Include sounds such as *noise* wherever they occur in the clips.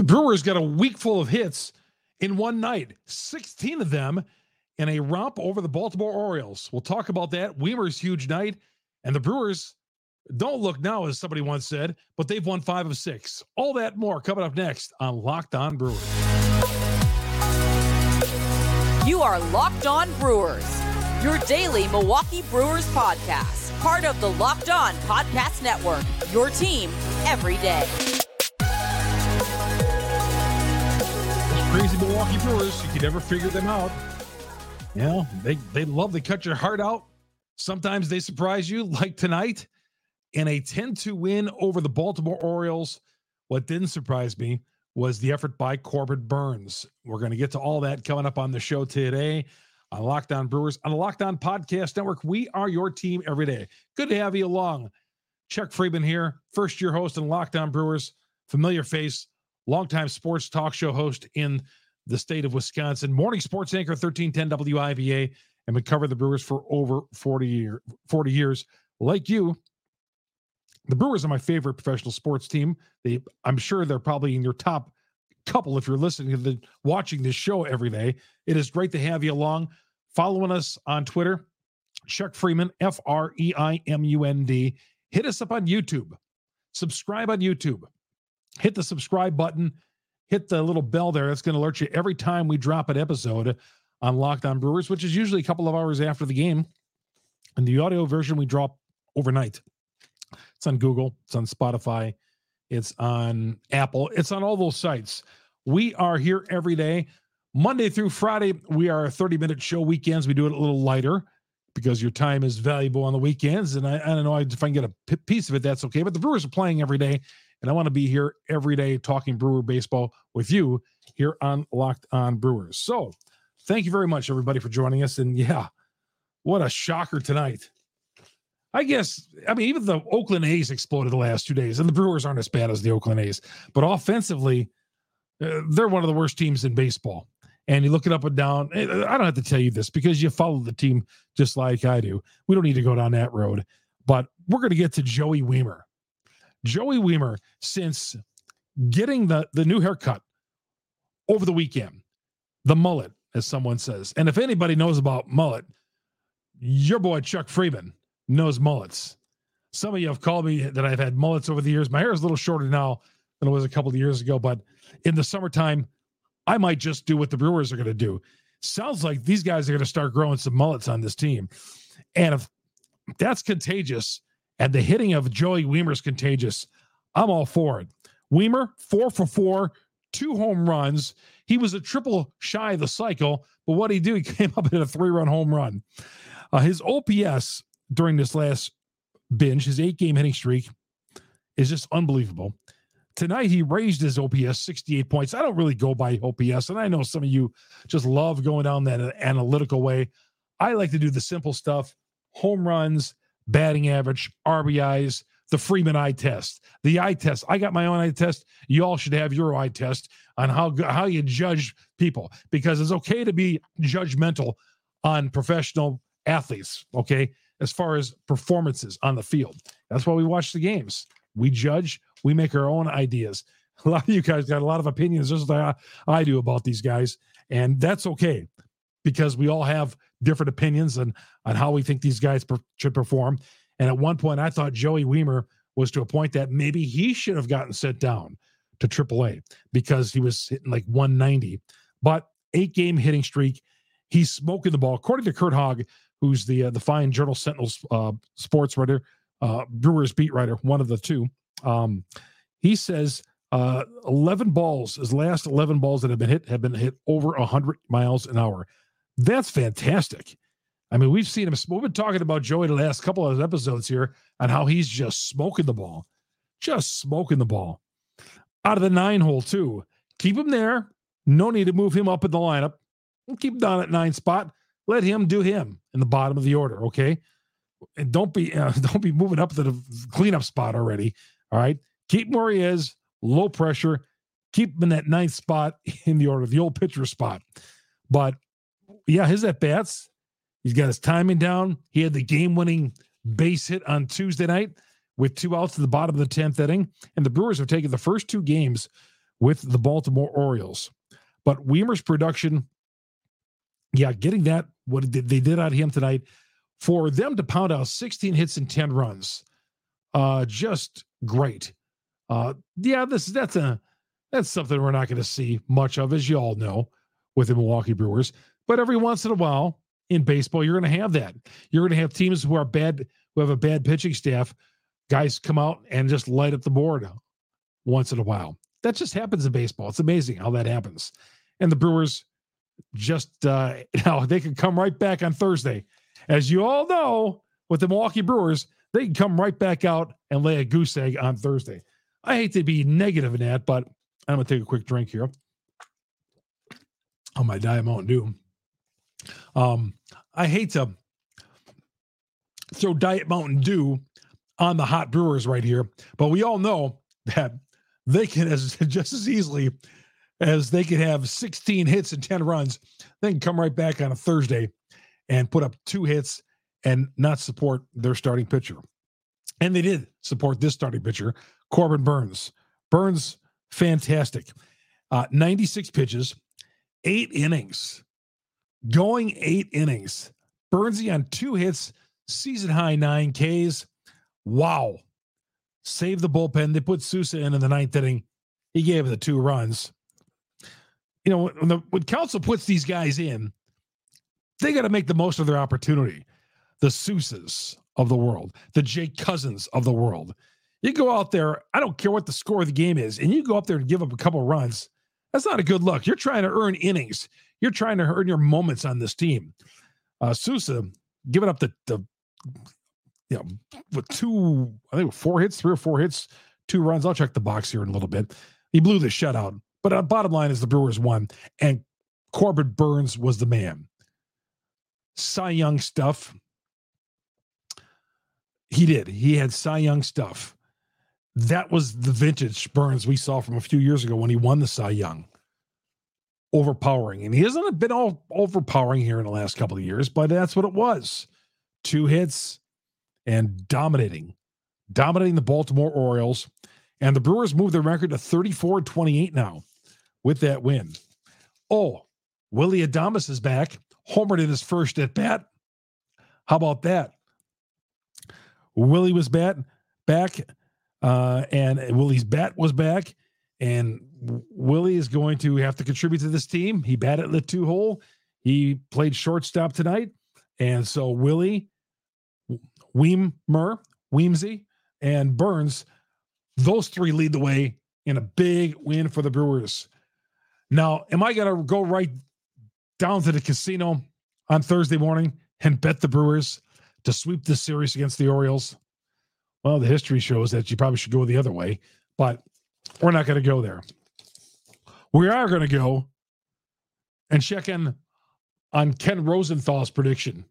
The Brewers got a week full of hits in one night, 16 of them in a romp over the Baltimore Orioles. We'll talk about that. Wiemer's huge night, and the Brewers don't look now, as somebody once said, but they've won five of six. All that more coming up next on Locked On Brewers. You are Locked On Brewers, your daily Milwaukee Brewers podcast, part of the Locked On Podcast Network, your team every day. Crazy Milwaukee Brewers, you could never figure them out. You know, they, they love to cut your heart out. Sometimes they surprise you, like tonight in a 10 2 win over the Baltimore Orioles. What didn't surprise me was the effort by Corbin Burnes. We're going to get to all that coming up on the show today on Locked On Brewers on the Locked On Podcast Network. We are your team every day. Good to have you along. Chuck Freimund here, first year host in Locked On Brewers, familiar face longtime sports talk show host in the state of Wisconsin, morning sports anchor 1310 WIBA, and been covering the Brewers for over 40 year 40 years. Like you, the Brewers are my favorite professional sports team. They, I'm sure they're probably in your top couple if you're listening to the watching this show every day. It is great to have you along, following us on Twitter. Chuck Freimund, F R E I M U N D. Hit us up on YouTube. Subscribe on YouTube hit the subscribe button, hit the little bell there. That's going to alert you every time we drop an episode on Locked On Brewers, which is usually a couple of hours after the game. And the audio version we drop overnight. It's on Google, it's on Spotify, it's on Apple, it's on all those sites. We are here every day. Monday through Friday, we are a 30 minute show. Weekends, we do it a little lighter because your time is valuable on the weekends. And I, I don't know if I can get a piece of it, that's okay. But the Brewers are playing every day. And I want to be here every day talking Brewer baseball with you here on Locked On Brewers. So thank you very much, everybody, for joining us. And yeah, what a shocker tonight. I guess, I mean, even the Oakland A's exploded the last two days, and the Brewers aren't as bad as the Oakland A's. But offensively, uh, they're one of the worst teams in baseball. And you look it up and down. Eh, I don't have to tell you this because you follow the team just like I do. We don't need to go down that road. But we're going to get to Joey Wiemer. Joey Wiemer, since getting the, the new haircut over the weekend, the mullet, as someone says. And if anybody knows about mullet, your boy Chuck Freimund knows mullets. Some of you have called me that I've had mullets over the years. My hair is a little shorter now than it was a couple of years ago, but in the summertime, I might just do what the Brewers are going to do. Sounds like these guys are going to start growing some mullets on this team. And if that's contagious, and the hitting of Joey Wiemer's contagious. I'm all for it. Wiemer, four for four, two home runs. He was a triple shy of the cycle, but what did he do? He *laughs* came up in a three run home run. Uh, his OPS during this last binge, his eight game hitting streak, is just unbelievable. Tonight, he raised his OPS 68 points. I don't really go by OPS, and I know some of you just love going down that analytical way. I like to do the simple stuff home runs, batting average, RBIs, the Freimund eye test. The eye test. I got my own eye test. You all should have your eye test on how how you judge people because it's okay to be judgmental on professional athletes, okay? As far as performances on the field. That's why we watch the games. We judge, we make our own ideas. *laughs* A lot of you guys got a lot of opinions just like I do about these guys, and that's okay because we all have different opinions on on how we think these guys per, should perform. And at one point, I thought Joey Wiemer was to a point that maybe he should have gotten sent down to AAA because he was hitting like 190. But eight game hitting streak, he's smoking the ball. According to Curt Hogg, who's the uh, the fine Journal Sentinel's uh, sports writer, uh, Brewers beat writer, one of the two. Um, he says uh, 11 balls, his last 11 balls that have been hit have been hit over 100 miles an hour. That's fantastic. I mean, we've seen him. We've been talking about Joey the last couple of episodes here on how he's just smoking the ball, just smoking the ball out of the nine hole too. Keep him there. No need to move him up in the lineup. Keep him down at nine spot. Let him do him in the bottom of the order. Okay, and don't be *laughs* uh, don't be moving up to the cleanup spot already. All right, keep him where he is. Low pressure. Keep him in that ninth spot *laughs* in the order, the old pitcher spot. But yeah, his at bats. He's got his timing down. He had the game winning base hit on Tuesday night with two outs to the bottom of the 10th inning. And the Brewers have taken the first two games with the Baltimore Orioles. But Wiemer's production, yeah, getting that, what they did on him tonight, for them to pound out 16 hits and 10 runs, uh, just great. Uh, yeah, this that's a that's something we're not going to see much of, as you all know, with the Milwaukee Brewers. But every once in a while in baseball, you're going to have that. You're going to have teams who are bad, who have a bad pitching staff. Guys come out and just light up the board once in a while. That just happens in baseball. It's amazing how that happens. And the Brewers just uh *laughs* know they can come right back on Thursday. As you all know, with the Milwaukee Brewers, they can come right back out and lay a goose egg on Thursday. I hate to be negative in that, but I'm gonna take a quick drink here on my Diet Mountain Dew. Um, I hate to throw Diet Mountain Dew on the hot brewers right here, but we all know that they can as *laughs* just as easily as they could have 16 hits and 10 runs, they can come right back on a Thursday and put up two hits and not support their starting pitcher. And they did support this starting pitcher, Corbin Burnes. Burnes, fantastic. Uh, 96 pitches, eight innings, going eight innings. Burnsy on two hits, season high nine Ks. Wow. Save the bullpen. They put Sousa in in the ninth inning. He gave the two runs. You know, when, the, when Counsell puts these guys in, they got to make the most of their opportunity. The Sousas of the world, the Jake Cousins of the world. You go out there, I don't care what the score of the game is, and you go up there and give up a couple runs. That's not a good look. You're trying to earn innings. You're trying to earn your moments on this team. Uh, Sousa giving up the the you know with two I think four hits, three or four hits, two runs. I'll check the box here in a little bit. He blew the shutout. But uh, bottom line is the Brewers won, and Corbin Burnes was the man. Cy Young stuff. He did. He had Cy Young stuff. That was the vintage Burnes we saw from a few years ago when he won the Cy Young. Overpowering. And he hasn't been all overpowering here in the last couple of years, but that's what it was. Two hits and dominating, dominating the Baltimore Orioles. And the Brewers moved their record to 34 28 now with that win. Oh, Willie Adames is back, homered in his first at bat. How about that? Willie was bat back uh, and Willie's bat was back, and Willie is going to have to contribute to this team. He batted the two hole. He played shortstop tonight, and so Willie, Wiemer, Weemsy, and Burnes, those three lead the way in a big win for the Brewers. Now, am I going to go right down to the casino on Thursday morning and bet the Brewers to sweep this series against the Orioles? Well, the history shows that you probably should go the other way, but we're not going to go there. We are going to go and check in on Ken Rosenthal's prediction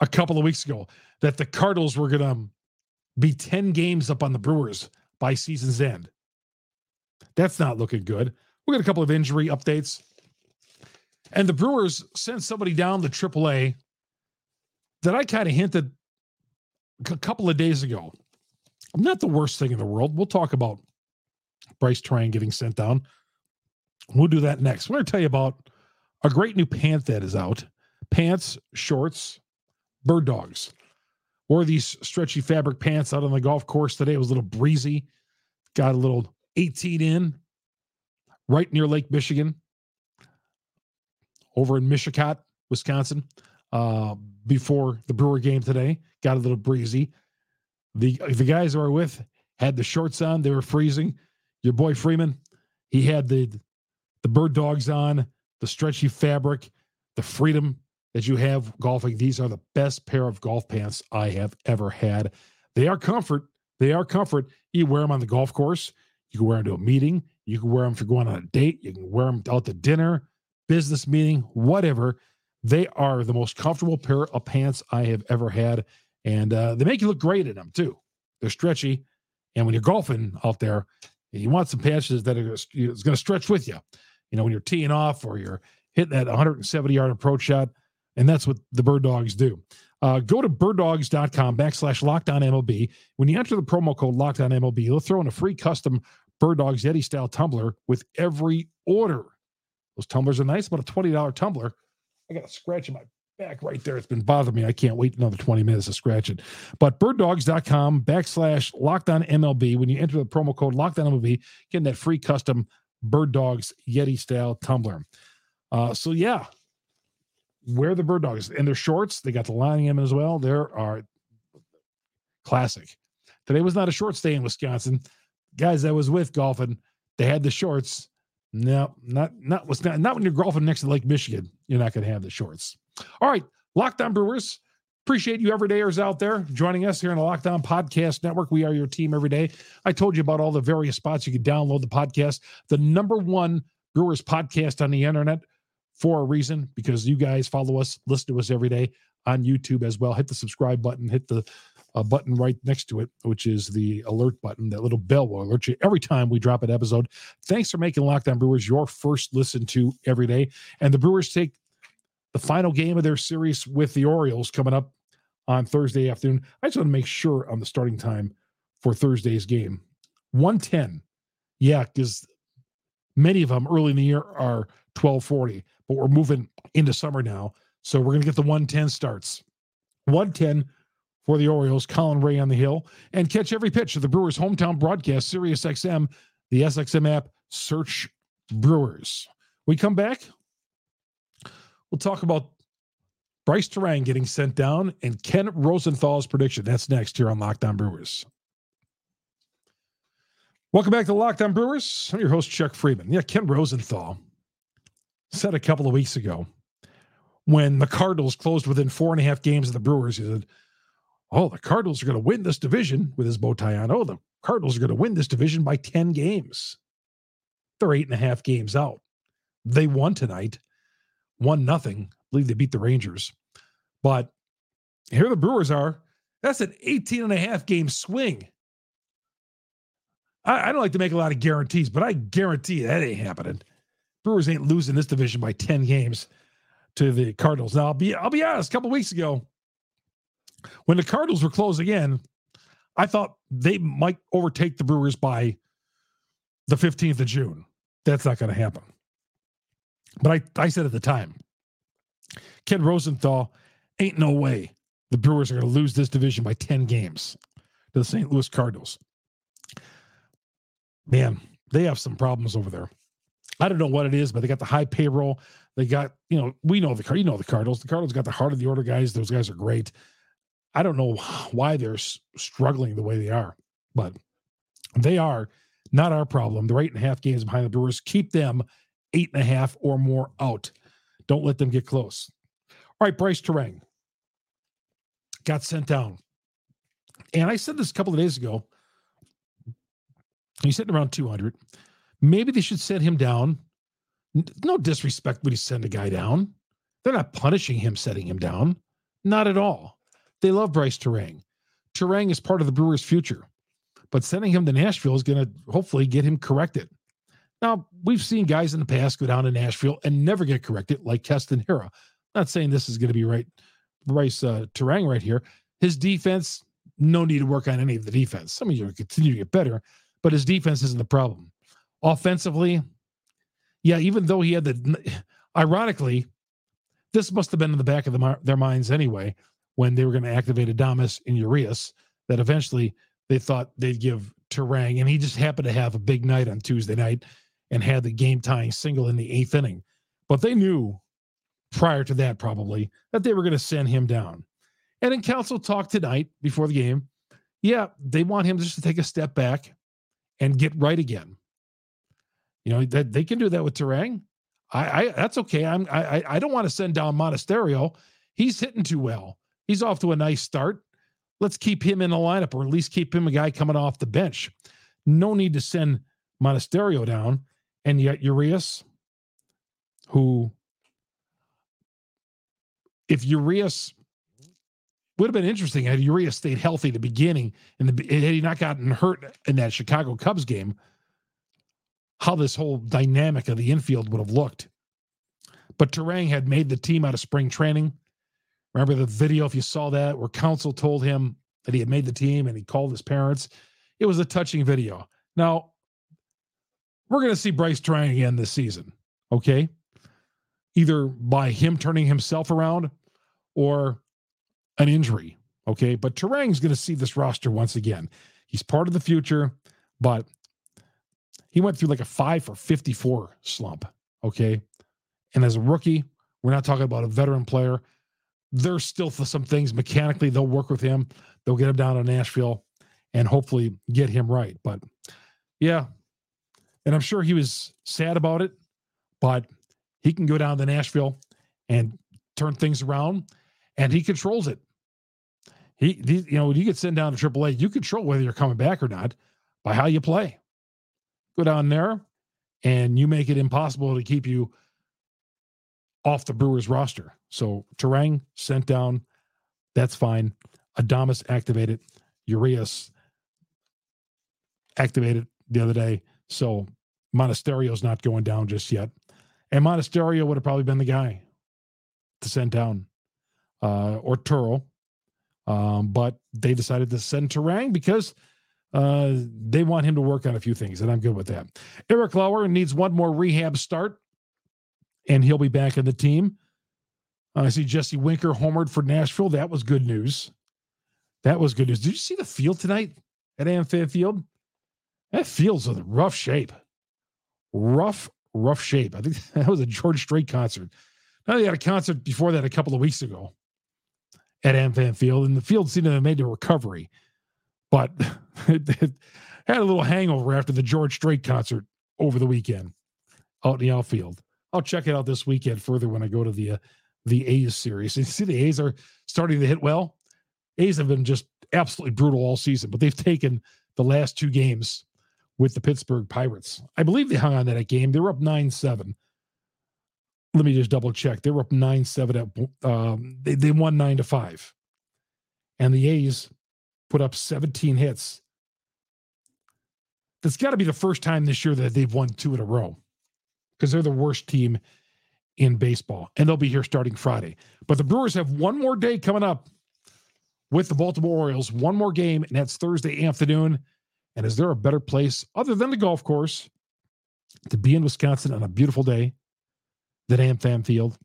a couple of weeks ago that the Cardinals were going to be 10 games up on the Brewers by season's end. That's not looking good. We got a couple of injury updates. And the Brewers sent somebody down to AAA that I kind of hinted a couple of days ago. Not the worst thing in the world. We'll talk about Brice Turang getting sent down. We'll do that next. We're going to tell you about a great new pant that is out. Pants, shorts, bird dogs. Wore these stretchy fabric pants out on the golf course today. It was a little breezy. Got a little 18 in right near Lake Michigan over in Michigan, Wisconsin uh, before the Brewer game today. Got a little breezy. The the guys I were with had the shorts on. They were freezing. Your boy Freimund, he had the the bird dogs on, the stretchy fabric, the freedom that you have golfing. These are the best pair of golf pants I have ever had. They are comfort. They are comfort. You wear them on the golf course. You can wear them to a meeting. You can wear them if you're going on a date. You can wear them out to dinner, business meeting, whatever. They are the most comfortable pair of pants I have ever had. And uh, they make you look great in them too. They're stretchy. And when you're golfing out there, you want some pants that are going to stretch with you. You know, when you're teeing off or you're hitting that 170 yard approach shot. And that's what the bird dogs do. Uh, go to birddogs.com backslash lockdown MLB. When you enter the promo code lockdown MLB, they'll throw in a free custom Bird Dogs Yeti style tumbler with every order. Those tumblers are nice, about a $20 tumbler. I got a scratch in my back right there. It's been bothering me. I can't wait another 20 minutes to scratch it. But birddogs.com backslash lockdown MLB. When you enter the promo code lockdown MLB, getting that free custom Bird Dogs Yeti style tumbler. Uh, so yeah, wear the Bird Dogs and their shorts. They got the lining them as well. There are classic. Today was not a short stay in Wisconsin. Guys I was with golfing, they had the shorts. No, not not not, not when you're golfing next to Lake Michigan. You're not going to have the shorts. All right, Locked On Brewers. Appreciate you everydayers out there joining us here on the Locked On Podcast Network. We are your team every day. I told you about all the various spots you can download the podcast. The number one Brewers podcast on the internet for a reason because you guys follow us, listen to us every day on YouTube as well. Hit the subscribe button, hit the uh, button right next to it, which is the alert button. That little bell will alert you every time we drop an episode. Thanks for making Locked On Brewers your first listen to every day. And the Brewers take the final game of their series with the Orioles coming up on Thursday afternoon. I just want to make sure on the starting time for Thursday's game. 110. Yeah, because many of them early in the year are 1240, but we're moving into summer now. So we're going to get the 110 starts. 110 for the Orioles, Colin Rea on the hill, and catch every pitch of the Brewers' hometown broadcast, Sirius XM, the SXM app, search Brewers. We come back. We'll talk about Brice Turang getting sent down and Ken Rosenthal's prediction. That's next here on Locked On Brewers. Welcome back to Locked On Brewers. I'm your host, Chuck Freimund. Yeah, Ken Rosenthal said a couple of weeks ago when the Cardinals closed within four and a half games of the Brewers, he said, Oh, the Cardinals are going to win this division with his bow tie on. Oh, the Cardinals are going to win this division by 10 games. They're eight and a half games out. They won tonight, one nothing believe they beat the Rangers. But here the Brewers are. That's an 18 and a half game swing. I, I don't like to make a lot of guarantees, but I guarantee that ain't happening. Brewers ain't losing this division by 10 games to the Cardinals. Now I'll be I'll be honest, a couple weeks ago, when the Cardinals were close again, I thought they might overtake the Brewers by the 15th of June. That's not going to happen. But I, I said at the time, Ken Rosenthal, ain't no way the Brewers are going to lose this division by 10 games to the St. Louis Cardinals. Man, they have some problems over there. I don't know what it is, but they got the high payroll. They got, you know, we know the you know the Cardinals. The Cardinals got the heart of the order guys. Those guys are great. I don't know why they're struggling the way they are, but they are not our problem. They're eight and a half games behind the Brewers. Keep them eight and a half or more out. Don't let them get close. All right, Brice Turang got sent down. And I said this a couple of days ago. He's sitting around 200. Maybe they should send him down. No disrespect when you send a guy down. They're not punishing him, setting him down. Not at all. They love Brice Turang. Turang is part of the Brewers' future, but sending him to Nashville is going to hopefully get him corrected. Now, we've seen guys in the past go down to Nashville and never get corrected, like Keston Hiura. Not saying this is going to be right, Brice uh, Turang right here. His defense, no need to work on any of the defense. Some of you continue to get better, but his defense isn't the problem. Offensively, yeah, even though he had the, ironically, this must have been in the back of the, their minds anyway when they were going to activate Adames and Urias that eventually they thought they'd give Turang, and he just happened to have a big night on Tuesday night and had the game tying single in the eighth inning. But they knew prior to that, probably, that they were going to send him down. And in Counsell talk tonight before the game, yeah, they want him just to take a step back and get right again. You know, that they can do that with Turang. I, I that's okay. I'm I I don't want to send down Monasterio. He's hitting too well. He's off to a nice start. Let's keep him in the lineup, or at least keep him a guy coming off the bench. No need to send Monasterio down. And yet Urias, who if Urias would have been interesting had Urias stayed healthy at the beginning and had he not gotten hurt in that Chicago Cubs game, how this whole dynamic of the infield would have looked. But Turang had made the team out of spring training. Remember the video, if you saw that, where Counsell told him that he had made the team and he called his parents. It was a touching video. Now, we're going to see Brice Turang again this season. Okay. Either by him turning himself around or an injury. Okay. But Turang's going to see this roster once again. He's part of the future, but he went through like a five for 54 slump. Okay. And as a rookie, we're not talking about a veteran player. There's still some things mechanically they'll work with him. They'll get him down to Nashville and hopefully get him right. But yeah, and I'm sure he was sad about it, but he can go down to Nashville and turn things around, and he controls it. He, you know, you get sent down to AAA, you control whether you're coming back or not by how you play. Go down there, and you make it impossible to keep you off the Brewers roster. So Turang sent down. That's fine. Adames activated. Urias activated the other day. So Monasterio's not going down just yet. And Monasterio would have probably been the guy to send down uh, or Turo. Um, but they decided to send Turang because uh, they want him to work on a few things, and I'm good with that. Eric Lauer needs one more rehab start, and he'll be back in the team. Uh, I see Jesse Winker homered for Nashville. That was good news. That was good news. Did you see the field tonight at AmFam Field? That field's in rough shape rough, rough shape. I think *laughs* that was a George Strait concert. Now they had a concert before that a couple of weeks ago at AmFam Field, and the field seemed to have made a recovery, but *laughs* it, it had a little hangover after the George Strait concert over the weekend out in the outfield. I'll check it out this weekend further when I go to the uh, the A's series. And see, the A's are starting to hit well. A's have been just absolutely brutal all season, but they've taken the last two games with the Pittsburgh Pirates. I believe they hung on to that game. They were up 9 7. Let me just double check. They were up 9 7. At, um, they, they won 9 to 5. And the A's put up 17 hits. That's got to be the first time this year that they've won two in a row because they're the worst team in baseball. And they'll be here starting Friday. But the Brewers have one more day coming up with the Baltimore Orioles, one more game, and that's Thursday afternoon. And is there a better place other than the golf course to be in Wisconsin on a beautiful day than AmFam Field?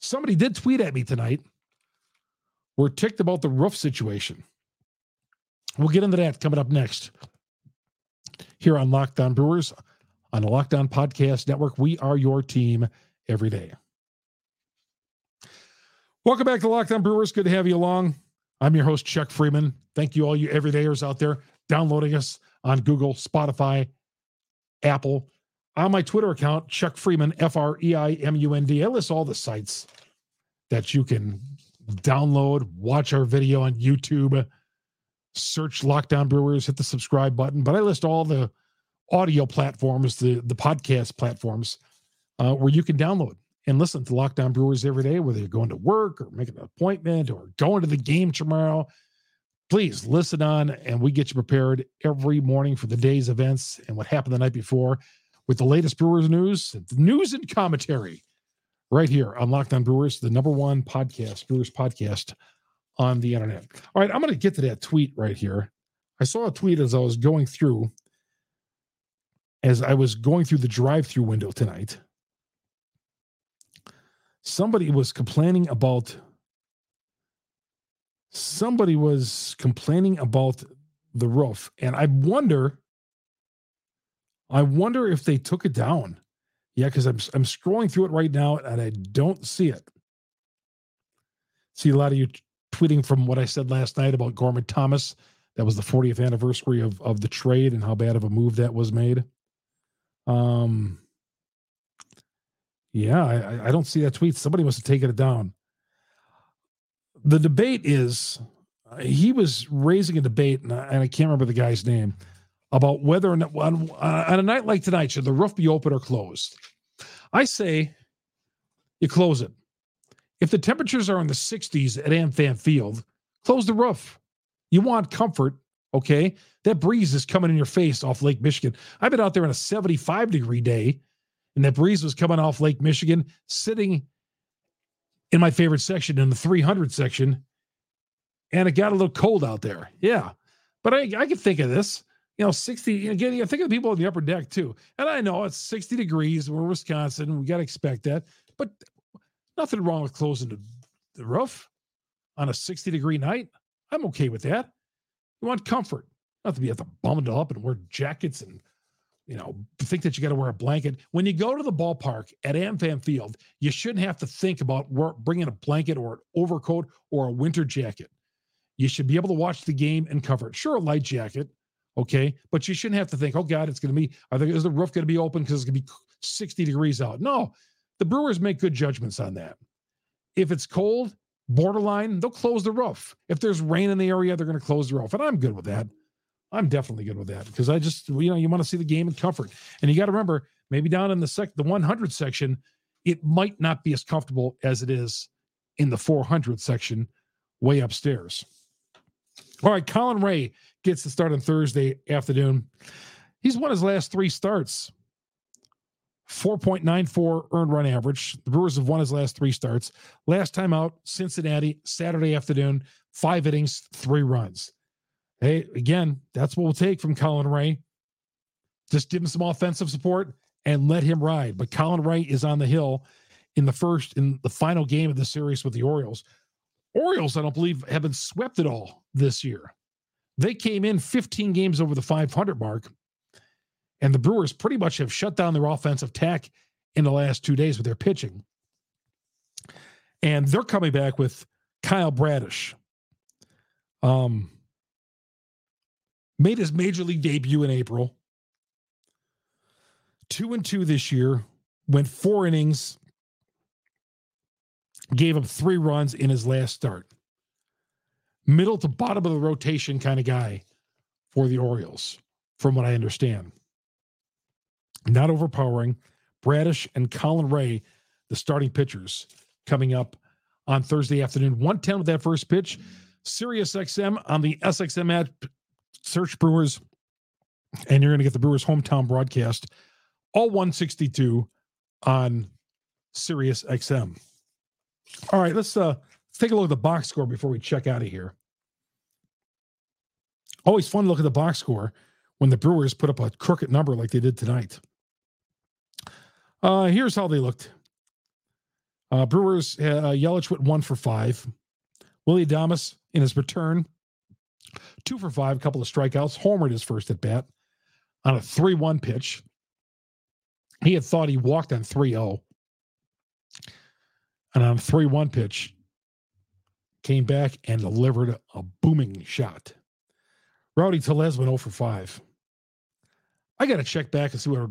Somebody did tweet at me tonight. We're ticked about the roof situation. We'll get into that coming up next here on Locked On Brewers on the Locked On Podcast Network. We are your team every day. Welcome back to Locked On Brewers. Good to have you along. I'm your host, Chuck Freimund. Thank you, all you everydayers out there downloading us on Google, Spotify, Apple. On my Twitter account, Chuck Freimund, F R E I M U N D. I list all the sites that you can download, watch our video on YouTube, search Locked On Brewers, hit the subscribe button. But I list all the audio platforms, the, the podcast platforms uh, where you can download and listen to Locked On Brewers every day, whether you're going to work or making an appointment or going to the game tomorrow please listen on and we get you prepared every morning for the day's events and what happened the night before with the latest Brewers news, news and commentary right here on Locked On Brewers, the number one podcast, Brewers podcast on the internet. All right, I'm going to get to that tweet right here. I saw a tweet as I was going through, as I was going through the drive through window tonight. Somebody was complaining about somebody was complaining about the roof, and I wonder, I wonder if they took it down. Yeah, because I'm I'm scrolling through it right now and I don't see it. See a lot of you tweeting from what I said last night about Gorman Thomas. That was the 40th anniversary of of the trade and how bad of a move that was made. Um, yeah, I, I don't see that tweet. Somebody must have taken it down the debate is uh, he was raising a debate, and I, and I, can't remember the guy's name, about whether or not on, on a night like tonight should the roof be open or closed. I say you close it. If the temperatures are in the 60s at AmFam Field, close the roof. You want comfort, okay? That breeze is coming in your face off Lake Michigan. I've been out there on a 75 degree day, and that breeze was coming off Lake Michigan, sitting in my favorite section, in the 300 section, and it got a little cold out there. Yeah. But I, I can think of this. you know, 60 again, you think of the people in the upper deck too. And I know it's 60 degrees. We're Wisconsin. We got to expect that. But nothing wrong with closing the, the roof on a 60 degree night. I'm okay with that. You want comfort, not to be at the bundle up and wear jackets and you know think that you got to wear a blanket. When you go to the ballpark at AmFam Field, you shouldn't have to think about bringing a blanket or an overcoat or a winter jacket. You should be able to watch the game and cover it. Sure, a light jacket, Okay. But you shouldn't have to think, oh God, it's going to be, are there, is the roof going to be open because it's going to be 60 degrees out? No, the Brewers make good judgments on that. If it's cold, borderline, they'll close the roof. If there's rain in the area, they're going to close the roof. And I'm good with that. I'm definitely good with that because I just, you know, you want to see the game in comfort. And you got to remember, maybe down in the sec, the 100 section, it might not be as comfortable as it is in the 400 section way upstairs. All right, Colin Rea gets the start on Thursday afternoon. He's won his last three starts. 4.94 earned run average. The Brewers have won his last three starts. Last time out, Cincinnati, Saturday afternoon, five innings, three runs. Hey, again, that's what we'll take from Colin Rea. Just give him some offensive support and let him ride. But Colin Rea is on the hill in the first, in the final game of the series with the Orioles. Orioles, I don't believe, have been swept at all this year. They came in 15 games over the 500 mark, and the Brewers pretty much have shut down their offensive tack in the last two days with their pitching. And they're coming back with Kyle Bradish. Um, made his major league debut in April. Two and two this year, went four innings, gave up three runs in his last start middle to bottom of the rotation kind of guy for the Orioles, from what I understand. Not overpowering. Bradish and Colin Rea, the starting pitchers, coming up on Thursday afternoon. 110 with that first pitch. Sirius XM on the SXM app. Search Brewers, and you're going to get the Brewers hometown broadcast, all 162 on Sirius XM. All right, let's uh Let's take a look at the box score before we check out of here. Always fun to look at the box score when the Brewers put up a crooked number like they did tonight. Uh, here's how they looked. Uh, Brewers, uh, Yelich went one for five. Willie Adames in his return, two for five, couple of strikeouts. Homered his first at bat on a 3 1 pitch. He had thought he walked on 3 0. And on a 3 1 pitch, came back and delivered a booming shot. Rowdy Tellez went 0 for 5. I got to check back and see where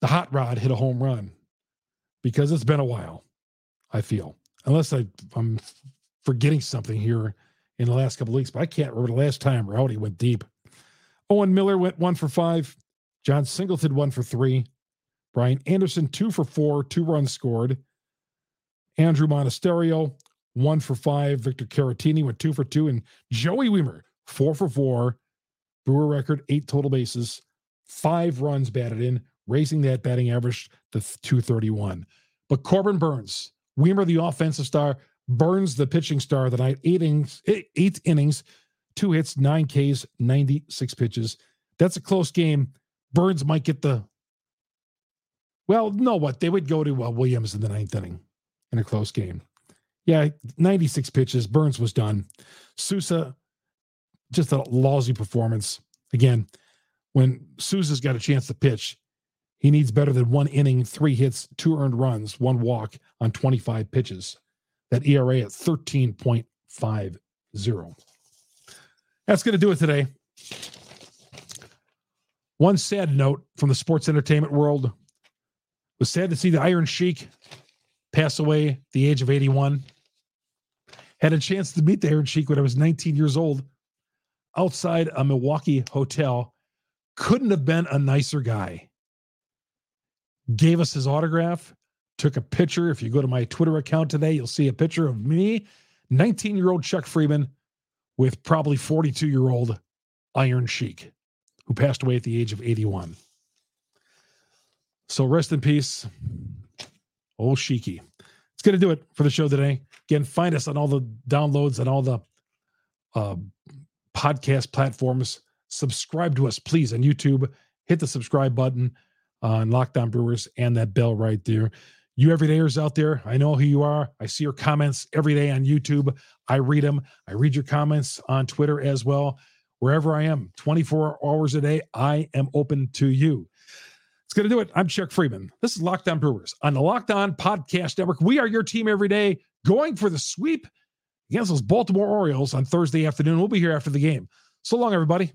the hot rod hit a home run because it's been a while, I feel. Unless I, I'm forgetting something here in the last couple weeks, but I can't remember the last time Rowdy went deep. Owen Miller went one for five. Jon Singleton one for three. Brian Anderson two for four, two runs scored. Andrew Monasterio one for five. Victor Caratini went two for two, and Joey Wiemer four for four. Brewer record eight total bases, five runs batted in, raising that batting average to 231. But Corbin Burnes, Wiemer, the offensive star, Burnes the pitching star the night. Eight innings, eight innings, two hits, nine Ks, 96 pitches. That's a close game. Burnes might get the. Well, no, what they would go to uh, Williams in the ninth inning in a close game. Yeah, 96 pitches. Burnes was done. Sousa, just a lousy performance. Again, when Sousa's got a chance to pitch, he needs better than one inning, three hits, two earned runs, one walk on 25 pitches. That ERA at 13.50. That's going to do it today. One sad note from the sports entertainment world was sad to see the Iron Sheik pass away at the age of 81. Had a chance to meet the Iron Sheik when I was 19 years old outside a Milwaukee hotel. Couldn't have been a nicer guy. Gave us his autograph, took a picture. If you go to my Twitter account today, you'll see a picture of me, 19 year old Chuck Freimund, with probably 42 year old Iron Sheik, who passed away at the age of 81. So rest in peace, old Sheiky. It's going to do it for the show today. Again, find us on all the downloads and all the uh, podcast platforms subscribe to us, please, on YouTube. Hit the subscribe button on Locked On Brewers and that bell right there. You everydayers out there, I know who you are. I see your comments every day on YouTube. I read them. I read your comments on Twitter as well. Wherever I am, 24 hours a day, I am open to you. It's going to do it. I'm Chuck Freimund. This is Locked On Brewers on the Locked On Podcast Network. We are your team every day going for the sweep against those Baltimore Orioles on Thursday afternoon. We'll be here after the game. So long, everybody.